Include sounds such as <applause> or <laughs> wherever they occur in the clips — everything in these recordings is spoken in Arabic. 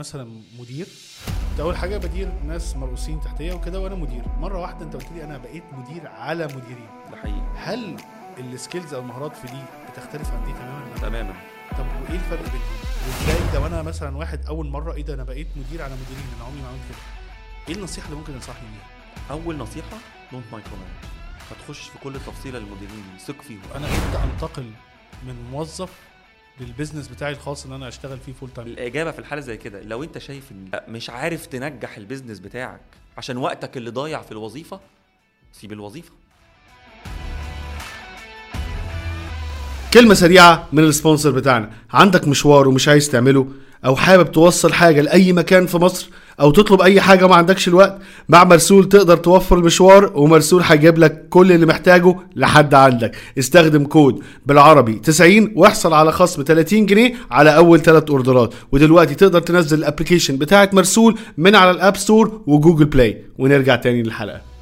مثلا مدير انت أول حاجة بدير ناس مرؤوسين تحتية وكده وأنا مدير. مرة واحدة أنت قلت لي أنا بقيت مدير على مديرين. ده حقيقي. هل ال skills أو المهارات في دي بتختلف عن دي تماما؟ تماما. طب وإيه الفرق بينهم؟ وإزاي لو أنا مثلا واحد أول مرة إيه ده أنا بقيت مدير على مديرين؟ أنا عمري ما عملت كده. إيه النصيحة اللي ممكن تنصحني بيها؟ أول نصيحة don't micro ما تخش في كل تفصيلة للمديرين دي ثق فيهم. أنا إمتى أنتقل من موظف لل business بتاعي الخاص ان أنا اشتغل فيه full time الإجابة في الحالة زي كده لو أنت شايف إن مش عارف تنجح ال business بتاعك عشان وقتك اللي ضايع في الوظيفة سيب الوظيفة. كلمة سريعة من ال sponsor بتاعنا. عندك مشوار ومش عايز تعمله أو حابب توصل حاجة لأي مكان في مصر؟ أو تطلب أي حاجة ما عندكش الوقت مع مرسول تقدر توفر المشوار ومرسول هيجيب لك كل اللي محتاجه لحد عندك. استخدم كود بالعربي 90 واحصل على خصم 30 جنيه على أول ثلاث order ات. ودلوقتي تقدر تنزل ال application بتاعت مرسول من على الأب ستور وجوجل بلاي. ونرجع تاني للحلقة.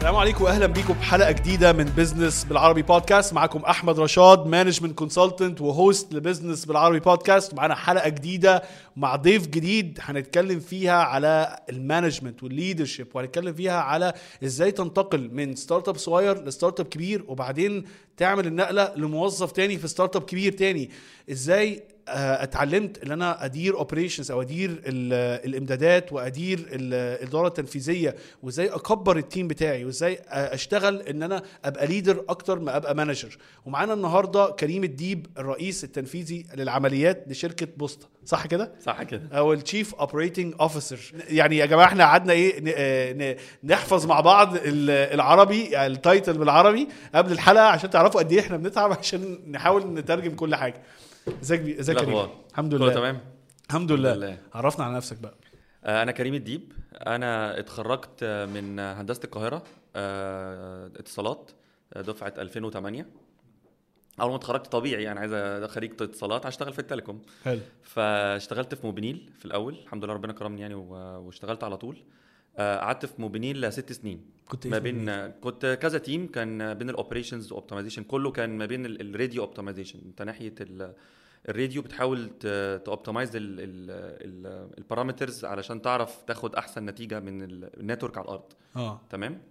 السلام عليكم واهلا بيكم بحلقه جديدة من بزنس بالعربي بودكاست معاكم أحمد رشاد management consultant و host لبزنس بالعربي بودكاست معانا حلقة جديدة مع ضيف جديد هنتكلم فيها على ال management وال leadership وهنتكلم فيها على إزاي تنتقل من startup صغير ل startup كبير وبعدين تعمل النقلة لموظف تاني في startup كبير تاني. إزاي اتعلمت ان أنا ادير operations أو ادير ال- الامدادات وادير ال- الإدارة التنفيذية وازاي اكبر ال team بتاعي وازاي آه، اشتغل ان أنا ابقى leader أكتر ما ابقى manager ومعانا النهارده كريم الديب الرئيس التنفيذي للعمليات لشركة بوسطة. صح كده؟ صح كده. أو ال chief operating officer يعني يا جماعة إحنا قعدنا إيه آه، نحفظ مع بعض ال- العربي ال title بالعربي قبل الحلقة عشان تعرفوا قد إيه إحنا بنتعب عشان نحاول نترجم كل حاجة. ازيك ازيك كريم؟ الحمد لله. تمام؟ الحمد لله. لله. عرفنا على نفسك بقى. آه، أنا كريم الديب. أنا اتخرجت من هندسة القاهرة آه، اتصالات آه، دفعة 2008 أول ما اتخرجت طبيعي يعني عايز خريج اتصالات هشتغل في ال telecom. حلو. فاشتغلت في موبينيل في الأول. الحمد لله ربنا كرمني يعني واشتغلت على طول. قعدت في موبينيل ست سنين. كنت إيه ما في بين؟ كنت كذا team كان بين ال operations و optimization كله كان ما بين ال- ال radio optimization انت ناحية ال- الراديو بتحاول ت optimize ال parameters علشان تعرف تاخد أحسن نتيجة من ال- ال network على الأرض. آه. تمام؟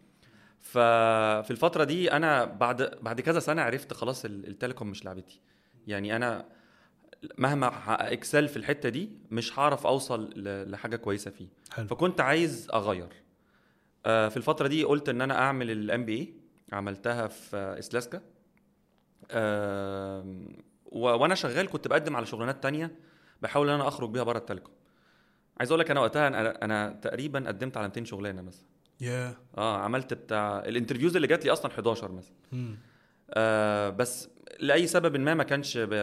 ففي الفترة دي أنا بعد بعد كذا سنة عرفت خلاص ال- ال telecom مش لعبتي. يعني أنا مهما excel في الحتة دي مش هعرف أوصل لحاجة كويسة فيه. حلو. فكنت عايز أغير. آه، في الفترة دي قلت إن أنا أعمل ال MBA عملتها في إسلاسكا. وأنا شغال كنت بقدم على شغلانات تانية بحاول إن أنا أخرج بيها بره ال telecom. عايز أقول لك أنا وقتها أنا, أنا تقريبا قدمت على 200 شغلانة مثلا. يا آه عملت بتاع ال interviews اللي جات لي أصلا 11 مثلا. آه بس لأي سبب ما ما كانش ب...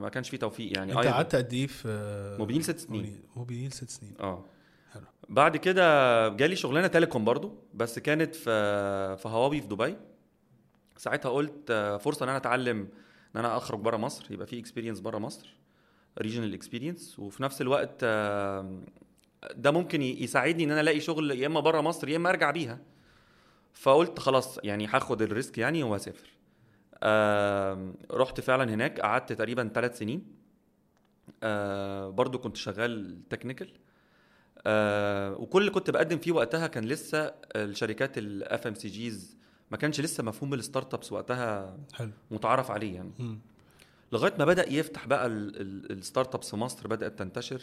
ما كانش فيه توفيق يعني. أنت. قعدت قد إيه في موبينيل ست سنين. موبينيل- ست سنين. آه. حلو. بعد كده جالي شغلانة telecom برضو بس كانت في في هواوي في دبي. ساعتها قلت فرصة إن أنا أتعلم إن أنا أخرج بره مصر يبقى في experience بره مصر regional experience وفي نفس الوقت آه، ده ممكن يساعدني إن أنا ألاقي شغل يا إما بره مصر يا إما أرجع بيها. فقلت خلاص يعني هاخد ال risk يعني وأسافر. رحت فعلا هناك قعدت تقريبا ثلاث سنين آه برضو كنت شغال technical آه وكل اللي كنت بقدم فيه وقتها كان لسه الشركات ال FMCGs ما كانش لسه مفهوم ال startups وقتها حلو متعارف عليه يعني. لغاية ما بدأ يفتح بقى ال- ال- ال startups في مصر بدأت تنتشر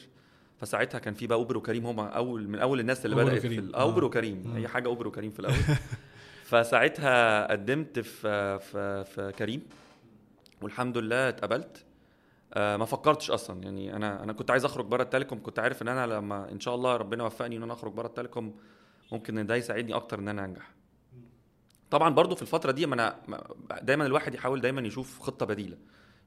فساعتها كان في بقى اوبر وكريم هما أول من أول الناس اللي بدأت في وكريم. اوبر آه. وكريم مم. اي حاجة اوبر وكريم في الأول <laughs> فساعتها قدمت في في في كريم والحمد لله اتقبلت. آه، ما فكرتش أصلا. يعني أنا أنا كنت عايز أخرج بره ال telecom. كنت عارف إن أنا لما إن شاء الله ربنا وفقني إن أنا أخرج بره ال telecom ممكن إن ده يساعدني أكتر إن أنا أنجح. طبعا برضو في الفترة دي ما أنا ما- دايما الواحد يحاول دايما يشوف خطة بديلة.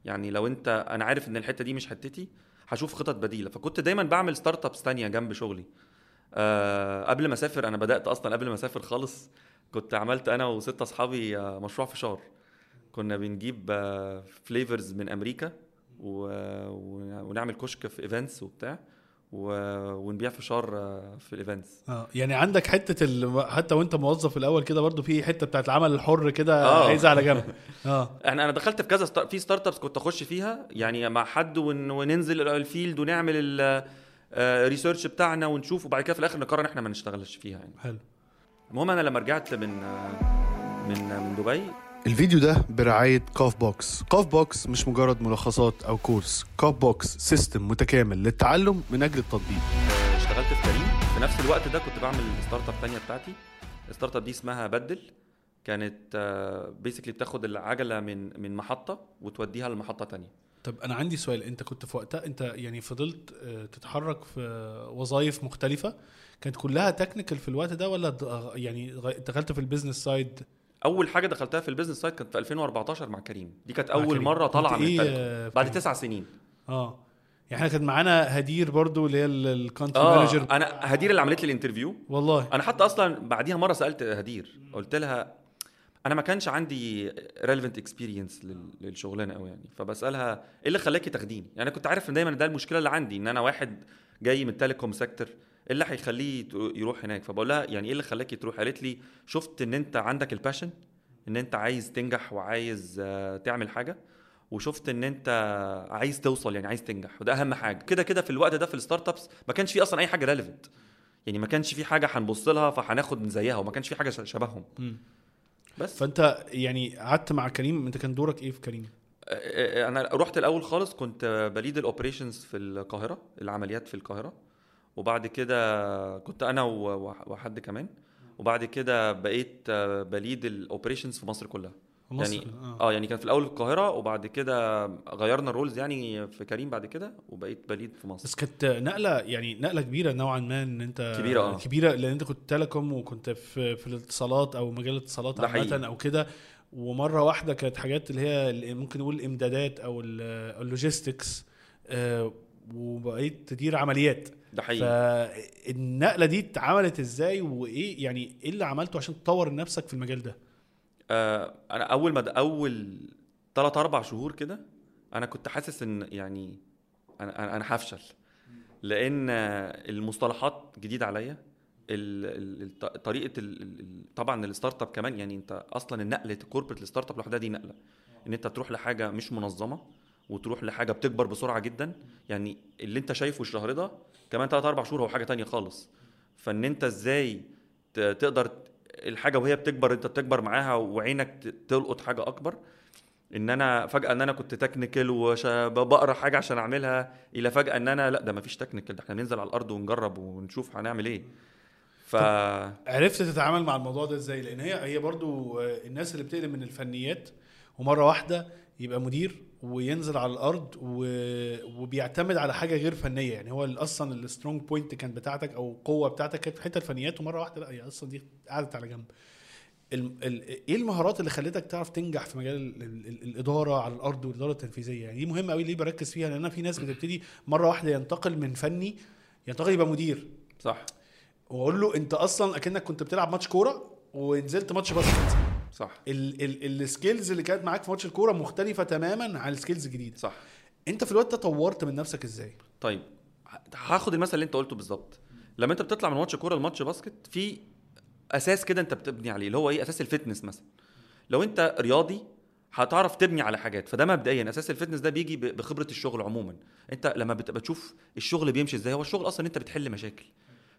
يعني لو أنت أنا عارف إن الحتة دي مش حتتي هشوف خطط بديلة. فكنت دايما بعمل startups تانية جنب شغلي. أه قبل ما أسافر أنا بدأت أصلا قبل ما أسافر خالص كنت عملت أنا وستة أصحابي آه، مشروع فشار كنا بنجيب flavors من أمريكا. ونعمل كشك في events وبتاع. ونبيع فشار آه، في ال events آه يعني عندك حتة ال... حتى وأنت موظف الأول كده برضو في حتة بتاعت العمل الحر كده آه. عايزة على جنب <laughs> آه إحنا أنا دخلت في كذا ستار... في startups كنت أخش فيها يعني مع حد ون... وننزل ال field ونعمل ال research بتاعنا ونشوف وبعد كده في الآخر نقرر إن إحنا ما نشتغلش فيها يعني. حلو. المهم أنا لما رجعت من آه، من من دبي. الفيديو ده برعاية كاف بوكس كاف بوكس مش مجرد ملخصات أو كورس كاف بوكس system متكامل للتعلم من أجل التطبيق. آه، اشتغلت في كريم في نفس الوقت ده كنت بعمل startup تانية بتاعتي. ال startup دي اسمها بدل. كانت basically بتاخد العجلة من من محطة وتوديها لمحطة تانية. طب أنا عندي سؤال أنت كنت في وقتها أنت يعني فضلت آه، تتحرك في وظائف مختلفة كانت كلها technical في الوقت ده ولا يعني دخلت في ال business side أول حاجة دخلتها في ال business side كانت في 2014 مع كريم. دي كانت أول كريم. مرة طالعة من إيه، آه، بعد؟ تسع سنين. آه. يعني إحنا كان معانا هدير برضو اللي هي ال country آه manager أنا هدير اللي عملت لي ال interview والله. أنا حتى أصلا بعديها مرة سألت هدير. قلت لها أنا ما كانش عندي relevant experience للشغلانة قوي يعني. فبسألها إيه اللي خلاكي تاخديني؟ يعني كنت عارف إن دايما ده المشكلة اللي عندي إن أنا واحد جاي من ال telecom sector إيه اللي هيخليه يروح هناك؟ فبقول لها يعني إيه اللي خلاكي تروح؟ قالت لي شفت إن أنت عندك ال passion إن أنت عايز تنجح وعايز آه، تعمل حاجة وشفت إن أنت عايز توصل يعني عايز تنجح وده أهم حاجة. كده كده في الوقت ده في ال startups ما كانش في أصلا أي حاجة relevant يعني ما كانش في حاجة هنبص لها فهناخد من زيها وما كانش في حاجة شبههم. بس. فأنت يعني قعدت مع كريم أنت كان دورك إيه في كريم؟ آه، أنا رحت الأول خالص كنت ب lead ال operations في القاهرة العمليات في القاهرة. وبعد كده كنت أنا وحد كمان. وبعد كده بقيت ب lead ال operations في مصر كلها. مصر يعني آه. آه يعني كان في الأول القاهرة وبعد كده غيرنا ال roles يعني في كريم بعد كده وبقيت ب lead في مصر بس كانت نقلة يعني نقلة كبيرة نوعا ما إن أنت كبيرة، آه. كبيرة لأن أنت كنت telecom وكنت في في الاتصالات أو مجال الاتصالات عامة. أو كده ومرة واحدة كانت حاجات اللي هي ممكن نقول الامدادات أو ال- ال logistics آه، وبقيت تدير عمليات ده حقيقي فالنقلة دي اتعملت إزاي وإيه يعني إيه اللي عملته عشان تطور نفسك في المجال ده آه أنا أول ما أول ثلاث أربع شهور كده أنا كنت حاسس إن يعني أنا أنا هفشل. لأن المصطلحات جديدة عليا طريقة طبعا ال startup كمان يعني أنت أصلا النقله ال corporate ال startup لوحدها دي نقلة. إن أنت تروح لحاجة مش منظمة وتروح لحاجة بتكبر بسرعة جدا يعني اللي أنت شايفه الشهر ده كمان 3 4 شهور هو حاجة تانية خالص. فإن أنت إزاي تقدر الحاجة وهي بتكبر انت بتكبر معاها وعينك تلقط حاجة أكبر. إن أنا فجأة إن أنا كنت technical وبقرا حاجة عشان أعملها إلى فجأة إن أنا لا ده مفيش technical ده إحنا ننزل على الأرض ونجرب ونشوف هنعمل إيه. ف عرفت تتعامل مع الموضوع ده إزاي؟ لأن هي هي برضو آه، الناس اللي بتقلب من الفنيات ومرة واحدة يبقى مدير وينزل على الأرض و... وبيعتمد على حاجة غير فنية. يعني هو أصلا ال strong point كانت بتاعتك أو القوه بتاعتك كانت في حتة الفنيات ومرة واحدة لأ هي أصلا دي قعدت على جنب. ال... ال... إيه المهارات اللي خلتك تعرف تنجح في مجال ال... ال... ال- الإدارة على الأرض والإدارة التنفيذية؟ يعني دي مهمة قوي ليه بركز فيها؟ لأن في ناس بتبتدي مرة واحدة ينتقل من فني ينتقل يبقى مدير. صح. وأقول له أنت أصلا أكنك كنت بتلعب ماتش كورة ونزلت match basket. صح. ال- ال- ال skills اللي كانت معاك في ماتش الكورة مختلفة تماما عن ال skills الجديده صح. انت في الوقت ده طورت من نفسك إزاي؟ طيب هاخد المثل اللي انت قلته بالظبط. لما انت بتطلع من ماتش كورة ل match basket في أساس كده انت بتبني عليه اللي هو إيه؟ أساس ال fitness مثلا. لو انت رياضي هتعرف تبني على حاجات. فده مبدئيا أساس ال fitness ده بيجي بخبرة الشغل عموما. انت لما بتبقى تشوف الشغل بيمشي إزاي هو الشغل أصلا انت بتحل مشاكل.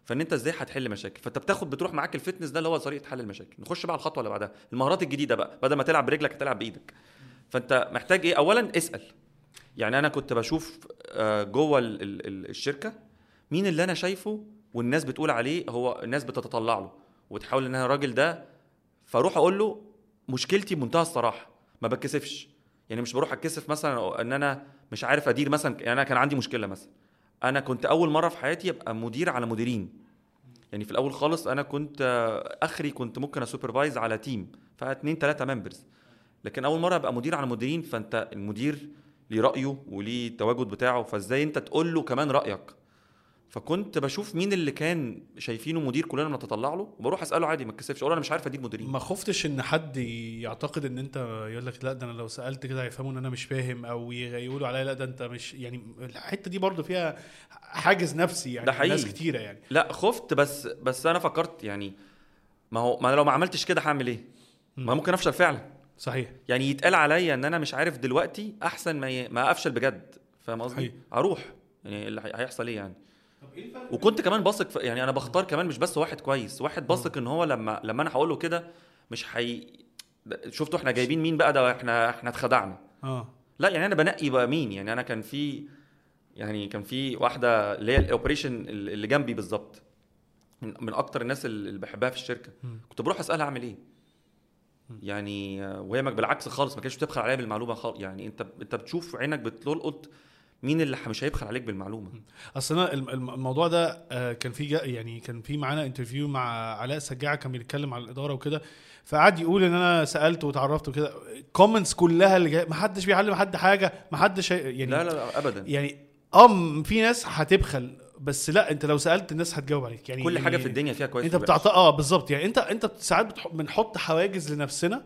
فان انت إزاي هتحل مشاكل؟ فانت بتاخد بتروح معاك ال fitness ده اللي هو طريقة حل المشاكل. نخش بقى على الخطوة اللي بعدها المهارات الجديدة بقى بدل ما تلعب برجلك هتلعب بإيدك. فانت محتاج إيه؟ اولا اسأل. يعني أنا كنت بشوف آه، جوه ال- ال- ال- الشركة مين اللي أنا شايفه والناس بتقول عليه هو الناس بتتطلع له وتحاول إن أنا الراجل ده فأروح أقول له مشكلتي بمنتهى الصراحة ما بتكسفش. يعني مش بروح أتكسف مثلا إن أنا مش عارف أدير مثلا يعني أنا كان عندي مشكلة مثلا. أنا كنت أول مرة في حياتي أبقى مدير على مديرين. يعني في الأول خالص أنا كنت آخري كنت ممكن أ supervise على team فاتنين ثلاثة members. لكن أول مرة أبقى مدير على مديرين فأنت المدير ليه رأيه وليه التواجد بتاعه فإزاي أنت تقول له كمان رأيك؟ فكنت بشوف مين اللي كان شايفينه مدير كلنا بنتطلع له وبروح أسأله عادي ما اتكسفش أقول أنا مش عارف اديك مديرين. ما خفتش إن حد يعتقد إن أنت يقول لك لا ده أنا لو سألت كده هيفهموا إن أنا مش فاهم أو يقولوا عليا لا ده أنت مش يعني الحتة دي برضو فيها حاجز نفسي يعني ده حقيقي. ناس كتيرة يعني. لا خفت بس بس أنا فكرت يعني ما هو ما لو ما عملتش كده هعمل إيه؟ ما ممكن أفشل فعلا. صحيح. يعني يتقال عليا إن أنا مش عارف دلوقتي أحسن ما ي... ما أفشل بجد فاهم قصدي. أروح يعني اللي هي- هيحصل إيه يعني؟ وكنت كمان بثق في... يعني أنا بختار كمان مش بس واحد كويس واحد بثق إن هو لما لما أنا هقول له كده مش حي شفتوا إحنا جايبين مين بقى؟ ده إحنا إحنا اتخدعنا. آه. لا يعني أنا بنقي بقى مين؟ يعني أنا كان في يعني كان في واحدة اللي هي الاوبريشن اللي جنبي بالظبط. من, من أكتر الناس اللي بحبها في الشركة. مم. كنت بروح أسألها أعمل إيه؟ يعني وهي بالعكس خالص ما كانتش بتبخل عليا بالمعلومة خالص يعني انت أنت بتشوف عينك بتلقط مين اللي مش هيبخل عليك بالمعلومة أصل أنا الم- الم- الموضوع ده آه، كان في يعني كان في معانا interview مع علاء سجاعه كان بيتكلم على الإدارة وكده فقعد يقول إن أنا سألت وتعرفت وكده comments كلها اللي جاية ما حدش بيعلم حد حاجة ما حدش هي- يعني لا لا ابدا يعني آه م- في ناس هتبخل بس لا أنت لو سألت الناس هتجاوب عليك يعني كل حاجة يعني في الدنيا فيها كويس أنت. بتعطى آه بالظبط يعني انت أنت ساعات بنحط حواجز لنفسنا.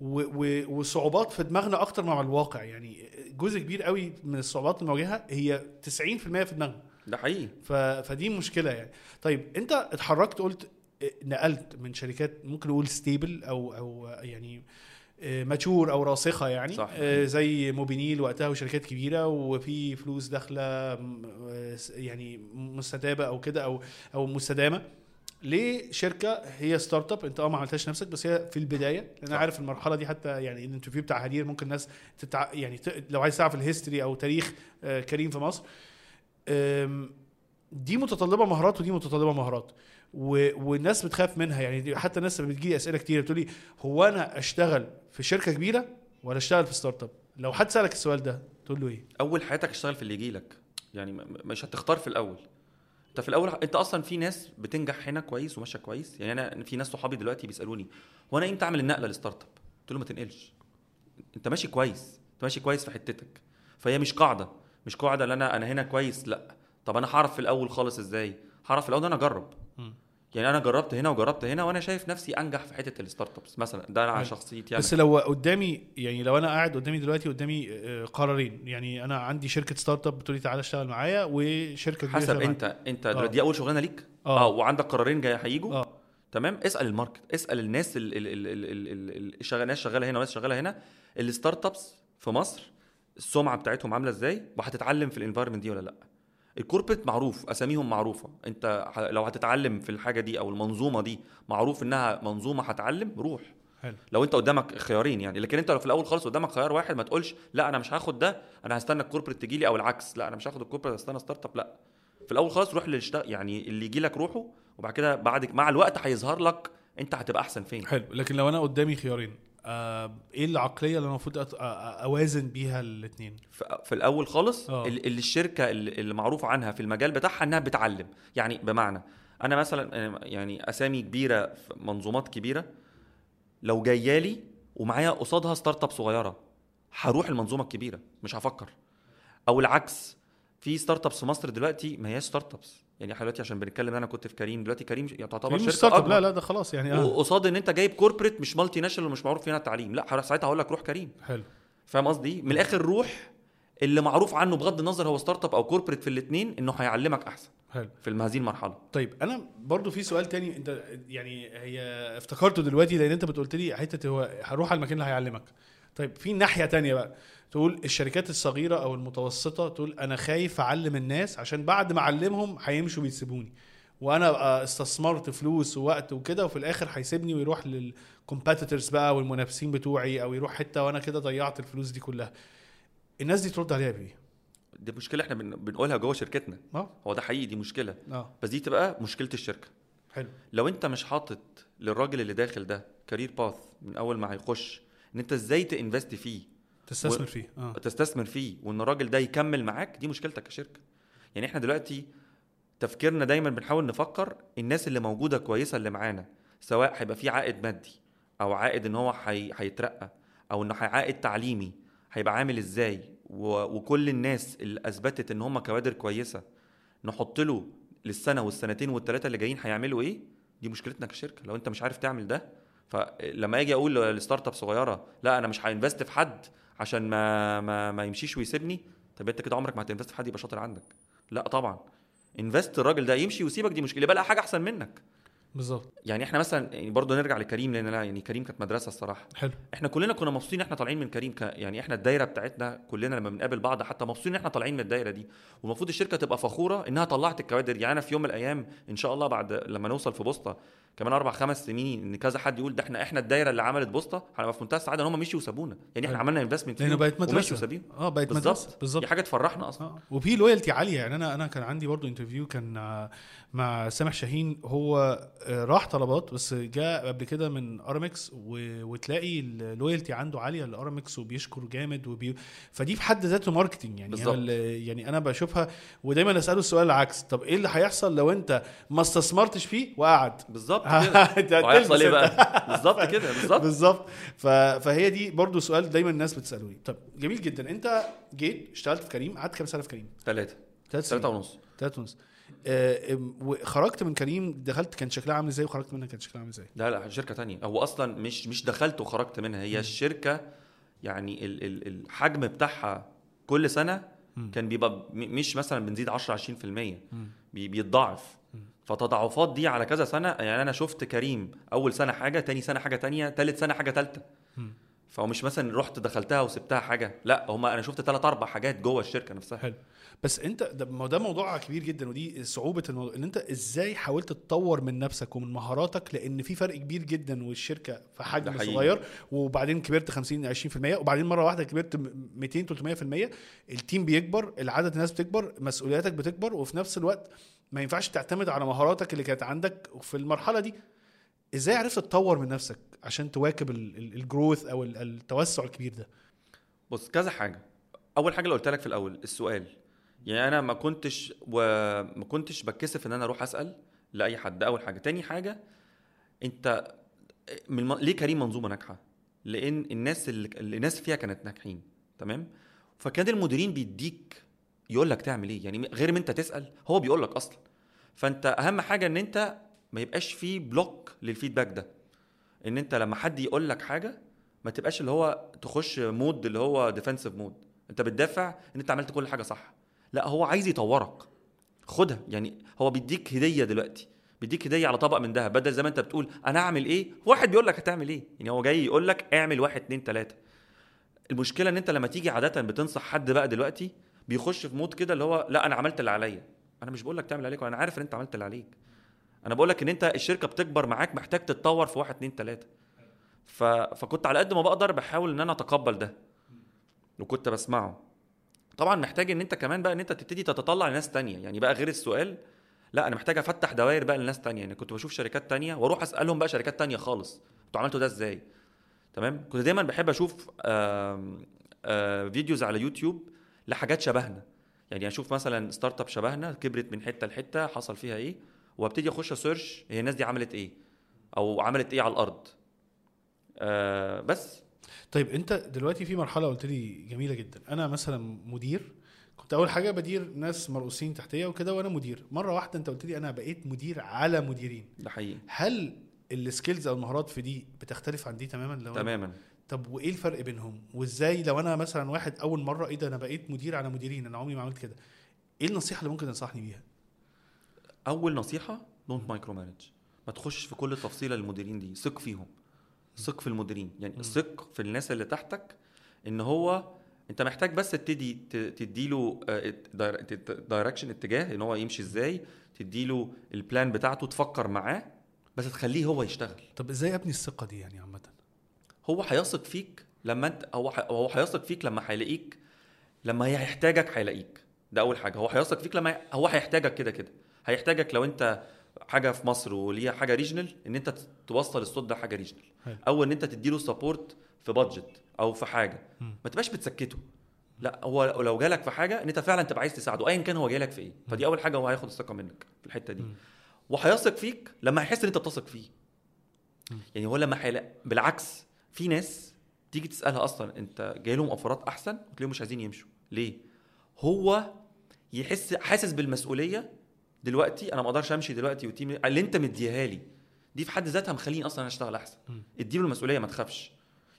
وصعوبات في دماغنا أكتر مع الواقع. يعني جزء كبير قوي من الصعوبات اللي بنواجهها هي 90% في دماغنا. ده حقيقي. ف... فدي مشكلة يعني. طيب أنت اتحركت قلت نقلت من شركات ممكن نقول stable أو أو يعني mature أو راسخة يعني صح. آه، زي موبينيل وقتها وشركات كبيرة وفي فلوس داخلة س- يعني مستتابة أو كده أو أو مستدامة. ليه شركة هي start up انت آه ما عملتهاش نفسك بس هي في البداية لأن أنا. عارف المرحلة دي حتى يعني ال interview بتاع هدير ممكن ناس تتع... يعني ت... لو عايز تعرف ال history أو تاريخ آه، كريم في مصر دي متطلبة مهارات ودي متطلبة مهارات. و... والناس بتخاف منها يعني حتى الناس اللي بتجي أسئلة كتير بتقول لي هو أنا أشتغل في شركة كبيرة ولا أشتغل في start up لو حد سألك السؤال ده تقول له إيه؟ أول حياتك أشتغل في اللي يجي لك يعني مش هتختار في الأول. انت في الأول أنت أصلا في ناس بتنجح هنا كويس وماشية كويس؟ يعني أنا في ناس صحابي دلوقتي بيسألوني هو أنا إمتى اعمل النقلة لل start up قلت له ما تنقلش. أنت ماشي كويس أنت ماشي كويس في حتتك. فهي مش قاعدة مش قاعدة إن أنا أنا هنا كويس لأ. طب أنا هعرف في الأول خالص إزاي؟ هعرف في الأول أنا أجرب. يعني أنا جربت هنا وجربت هنا وأنا شايف نفسي أنجح في حتة ال start ups مثلا ده على حلو. شخصيتي يعني بس لو قدامي يعني لو أنا قاعد قدامي دلوقتي قدامي آه، قرارين يعني أنا عندي شركة start up بتقول لي تعالى اشتغل معايا وشركة حسب اشتغل معايا. أنت أنت آه. دي أول شغلانة ليك آه. آه وعندك قرارين جاي هيجوا آه تمام اسأل ال market اسأل الناس ال- ال- ال- ال- ال- ال- ال- الشغال ناس شغالة هنا وناس شغالة هنا ال start ups في مصر السمعة بتاعتهم عاملة إزاي وهتتعلم في ال environment دي ولا لأ ال corporate معروف أساميهم معروفة. أنت لو هتتعلم في الحاجة دي أو المنظومة دي معروف إنها منظومة هتعلم روح. حلو. لو أنت قدامك خيارين يعني لكن أنت لو في الأول خالص قدامك خيار واحد ما تقولش لا أنا مش هاخد ده أنا هستنى ال corporate تجي لي أو العكس. لا أنا مش هاخد ال corporate هستنى start up لا. في الأول خالص روح للشغل يعني اللي يجي لك روحه وبعد كده بعد مع الوقت هيظهر لك أنت هتبقى أحسن فين. حلو. لكن لو أنا قدامي خيارين إيه العقلية اللي أنا المفروض أوازن بيها الاثنين في الأول خالص. ال- اللي الشركة اللي معروف عنها في المجال بتاعها إنها بتعلم. يعني بمعنى أنا مثلا آه، يعني أسامي كبيرة في منظومات كبيرة لو جاية لي ومعايا قصادها start up صغيرة هروح المنظومة الكبيرة مش هفكر. أو العكس في start ups في مصر دلوقتي ما هياش start ups يعني إحنا دلوقتي عشان بنتكلم أنا كنت في كريم دلوقتي كريم تعتبر مش شركة أكبر. لا لا ده خلاص يعني آه. وقصاد إن أنت جايب corporate مش multinational ومش معروف فيها التعليم لا ساعتها هقول لك روح كريم. حلو. فاهم قصدي؟ من الآخر روح اللي معروف عنه بغض النظر هو start up أو corporate في الاثنين إنه هيعلمك أحسن حلو. في هذه المرحلة. طيب أنا برضو في سؤال تاني أنت يعني هي افتكرته دلوقتي لأن أنت بتقولت لي حتة هو هروح على المكان اللي هيعلمك. طيب في ناحية تانية بقى. تقول الشركات الصغيرة أو المتوسطة تقول أنا خايف أعلم الناس عشان بعد ما أعلمهم هيمشوا ويسيبوني وأنا استثمرت فلوس ووقت وكده وفي الآخر هيسيبني ويروح لل competitors بقى والمنافسين بتوعي أو يروح حتة وأنا كده ضيعت الفلوس دي كلها. الناس دي ترد عليها بإيه؟ دي مشكلة إحنا بن- بنقولها جوه شركتنا. آه. هو ده حقيقي دي مشكلة. آه. بس دي تبقى مشكلة الشركة. حلو. لو أنت مش حاطط للراجل اللي داخل ده كارير باث من أول ما هيخش إن أنت إزاي تنفست فيه. تستثمر فيه. آه. تستثمر فيه. وإن الراجل ده يكمل معاك دي مشكلتك كشركة. يعني إحنا دلوقتي تفكيرنا دايما بنحاول نفكر الناس اللي موجودة كويسة اللي معانا سواء هيبقى في عائد مادي أو عائد إن هو هي- هيترقى أو إنه عائد تعليمي هيبقى عامل إزاي. و... وكل الناس اللي أثبتت إن هم كوادر كويسة نحط له للسنة والسنتين والثلاثه اللي جايين هيعملوا إيه؟ دي مشكلتنا كشركة. لو أنت مش عارف تعمل ده فلما أجي أقول ل start up صغيرة لا أنا مش ها invest في حد عشان ما ما, ما يمشيش ويسيبني. طب أنت كده عمرك ما هت invest في حد يبقى شاطر عندك. لا طبعا. invest الراجل ده يمشي ويسيبك دي مشكلة. لقى حاجة أحسن منك. بالظبط. يعني إحنا مثلا يعني برضه نرجع لكريم لأن لا يعني كريم كانت مدرسة الصراحة. حلو. إحنا كلنا كنا مبسوطين إحنا طالعين من كريم ك... يعني إحنا الدايرة بتاعتنا كلنا لما بنقابل بعض حتى مبسوطين إحنا طالعين من الدايرة دي. والمفروض الشركة تبقى فخورة إنها طلعت الكوادر. يعني أنا في يوم من الأيام إن شاء الله بعد لما نوصل في Bosta كمان أربع خمس سنين إن كذا حد يقول ده إحنا إحنا الدايرة اللي عملت Bosta هنبقى في منتهى السعادة إن هم مشيوا وسابونا. يعني إحنا حلو. عملنا investment لأنه بقت مدرسة. وسابين آه بقت مدرسة. بالظبط. دي حاجة تفرحنا أصلا. آه. وفي loyalty عالية. يعني أنا أنا كان عندي برضو interview كان آه، مع سامح شاهين. هو آه، راح طلبات بس جاء قبل كده من ارامكس وتلاقي ال loyalty عنده عالية. لارامكس وبيشكر جامد وبي... فدي في حد ذاته marketing يعني. أنا ال- يعني أنا بشوفها ودايما أسأله السؤال العكس. طب إيه اللي هيحصل لو أنت ما استثمرتش فيه وقعد؟ بالظبط. <laughs> هتلبس إيه. بقى؟ <laughs> بالظبط كده بالظبط. بالظبط. فهي دي برضو سؤال دايما الناس بتساله لي طب جميل جدا. أنت جيت اشتغلت في كريم قعدت كام سنة في كريم؟ ثلاثة ثلاث ثلاثة ونص. ثلاث ونص. آه، وخرجت من كريم دخلت كان شكلها عامل إزاي؟ وخرجت منها كان شكلها عامل إزاي؟ لا لا شركة تانية. هو أصلا مش مش دخلت وخرجت منها. هي الشركة يعني ال ال الحجم بتاعها كل سنة. كان بيبقى مش مثلا بنزيد 10 20% بي- بيتضاعف. فتضاعفات دي على كذا سنة يعني أنا شفت كريم أول سنة حاجة تاني سنة حاجة تانية تالت سنة حاجة تالتة. فهو مش مثلا رحت دخلتها وسبتها حاجة لا هما أنا شفت ثلاث أربع حاجات جوه الشركة نفسها حلو بس أنت ده, ده موضوع كبير جدا ودي صعوبة الموضوع إن أنت إزاي حاولت تطور من نفسك ومن مهاراتك لأن في فرق كبير جدا والشركة في حجم. صغير وبعدين كبرت 50 20% وبعدين مرة واحدة كبرت م- 200 300% التيم بيكبر العدد الناس بتكبر مسؤولياتك بتكبر وفي نفس الوقت ما ينفعش تعتمد على مهاراتك اللي كانت عندك في المرحلة دي. إزاي عرفت تطور من نفسك عشان تواكب الجروث أو ال- التوسع الكبير ده؟ بص كذا حاجة. أول حاجة اللي قلت لك في الأول السؤال. يعني أنا ما كنتش وما كنتش بتكسف إن أنا أروح أسأل لأي حد. ده أول حاجة. تاني حاجة أنت من الم... ليه كريم منظومة ناجحة؟ لأن الناس اللي الناس فيها كانت ناجحين. تمام؟ فكان المديرين بيديك يقول لك تعمل إيه؟ يعني غير ما أنت تسأل هو بيقول لك أصلا. فأنت أهم حاجة إن أنت ما يبقاش فيه بلوك للفيدباك ده. إن أنت لما حد يقول لك حاجة ما تبقاش اللي هو تخش mode اللي هو defensive mode أنت بتدافع إن أنت عملت كل حاجة صح. لا هو عايز يطورك. خدها. يعني هو بيديك هدية دلوقتي. بيديك هدية على طبق من ذهب. بدل زي ما أنت بتقول أنا أعمل إيه؟ واحد بيقول لك هتعمل إيه؟ يعني هو جاي يقول لك اعمل واحد اتنين تلاتة. المشكلة إن أنت لما تيجي عادة بتنصح حد بقى دلوقتي بيخش في mode كده اللي هو لا أنا عملت اللي عليا. أنا مش بقول لك تعمل عليك وأنا عارف إن أنت عملت اللي عليك. أنا بقول لك إن أنت الشركة بتكبر معاك محتاج تتطور في واحد اتنين تلاتة. ف... فكنت على قد ما بقدر بحاول إن أنا أتقبل ده. وكنت بسمعه. طبعا محتاج إن أنت كمان بقى إن أنت تبتدي تتطلع لناس تانية. يعني بقى غير السؤال لا أنا محتاج أفتح دوائر بقى لناس تانية. يعني كنت بشوف شركات تانية وأروح أسألهم بقى شركات تانية خالص. أنتوا عملتوا ده إزاي؟ تمام؟ كنت دايما بحب أشوف آم، آه، فيديوز على يوتيوب لحاجات شبهنا. يعني أشوف مثلا startup شبهنا كبرت من حتة لحتة حصل فيها إيه وأبتدي أخش search هي الناس دي عملت إيه؟ أو عملت إيه على الأرض؟ آه بس. طيب أنت دلوقتي في مرحلة قلت لي جميلة جدا. أنا مثلا مدير كنت أول حاجة بدير ناس مرؤوسين تحتية وكده وأنا مدير. مرة واحدة أنت قلت لي أنا بقيت مدير على مديرين. ده حقيقي. هل ال skills أو المهارات في دي بتختلف عن دي تماما؟ لو تماما. طب وإيه الفرق بينهم؟ وإزاي لو أنا مثلا واحد أول مرة إيه ده؟ أنا بقيت مدير على مديرين أنا عمري ما عملت كده. إيه النصيحة اللي ممكن تنصحني بيها؟ أول نصيحة don't micromanage ما تخشش في كل تفصيله للمديرين دي. ثق فيهم. ثق في المديرين. يعني ثق في الناس اللي تحتك إن هو أنت محتاج بس تبتدي تديله direction اتجاه إن هو يمشي إزاي. تديله ال plan بتاعته تفكر معاه بس تخليه هو يشتغل. طب إزاي أبني الثقة دي يعني عامة؟ هو هيثق فيك لما انت هو ح- هو هيثق فيك لما هيلاقيك لما هيحتاجك هيلاقيك. ده أول حاجة. هو هيثق فيك لما هو هيحتاجك كده كده. هيحتاجك لو انت حاجة في مصر وليها حاجة regional إن انت توصل الصوت ده حاجة regional. أو إن انت تديله support في budget أو في حاجة. ما تبقاش بتسكته. لا هو لو جالك في حاجة إن انت فعلا تبقى عايز تساعده ايا كان هو جالك في إيه. فدي أول حاجة هو هياخد الثقة منك في الحتة دي. وهيثق فيك لما هيحس إن انت بتثق فيه. يعني هو لما هيلاقي بالعكس في ناس تيجي تسالها أصلا أنت جاي لهم اوفرات أحسن؟ وتلاقيهم مش عايزين يمشوا. ليه؟ هو يحس حاسس بالمسؤولية دلوقتي أنا ما أقدرش أمشي دلوقتي وتيم اللي أنت مديها لي دي في حد ذاتها مخليني أصلا أشتغل أحسن. اديله المسؤولية ما تخافش.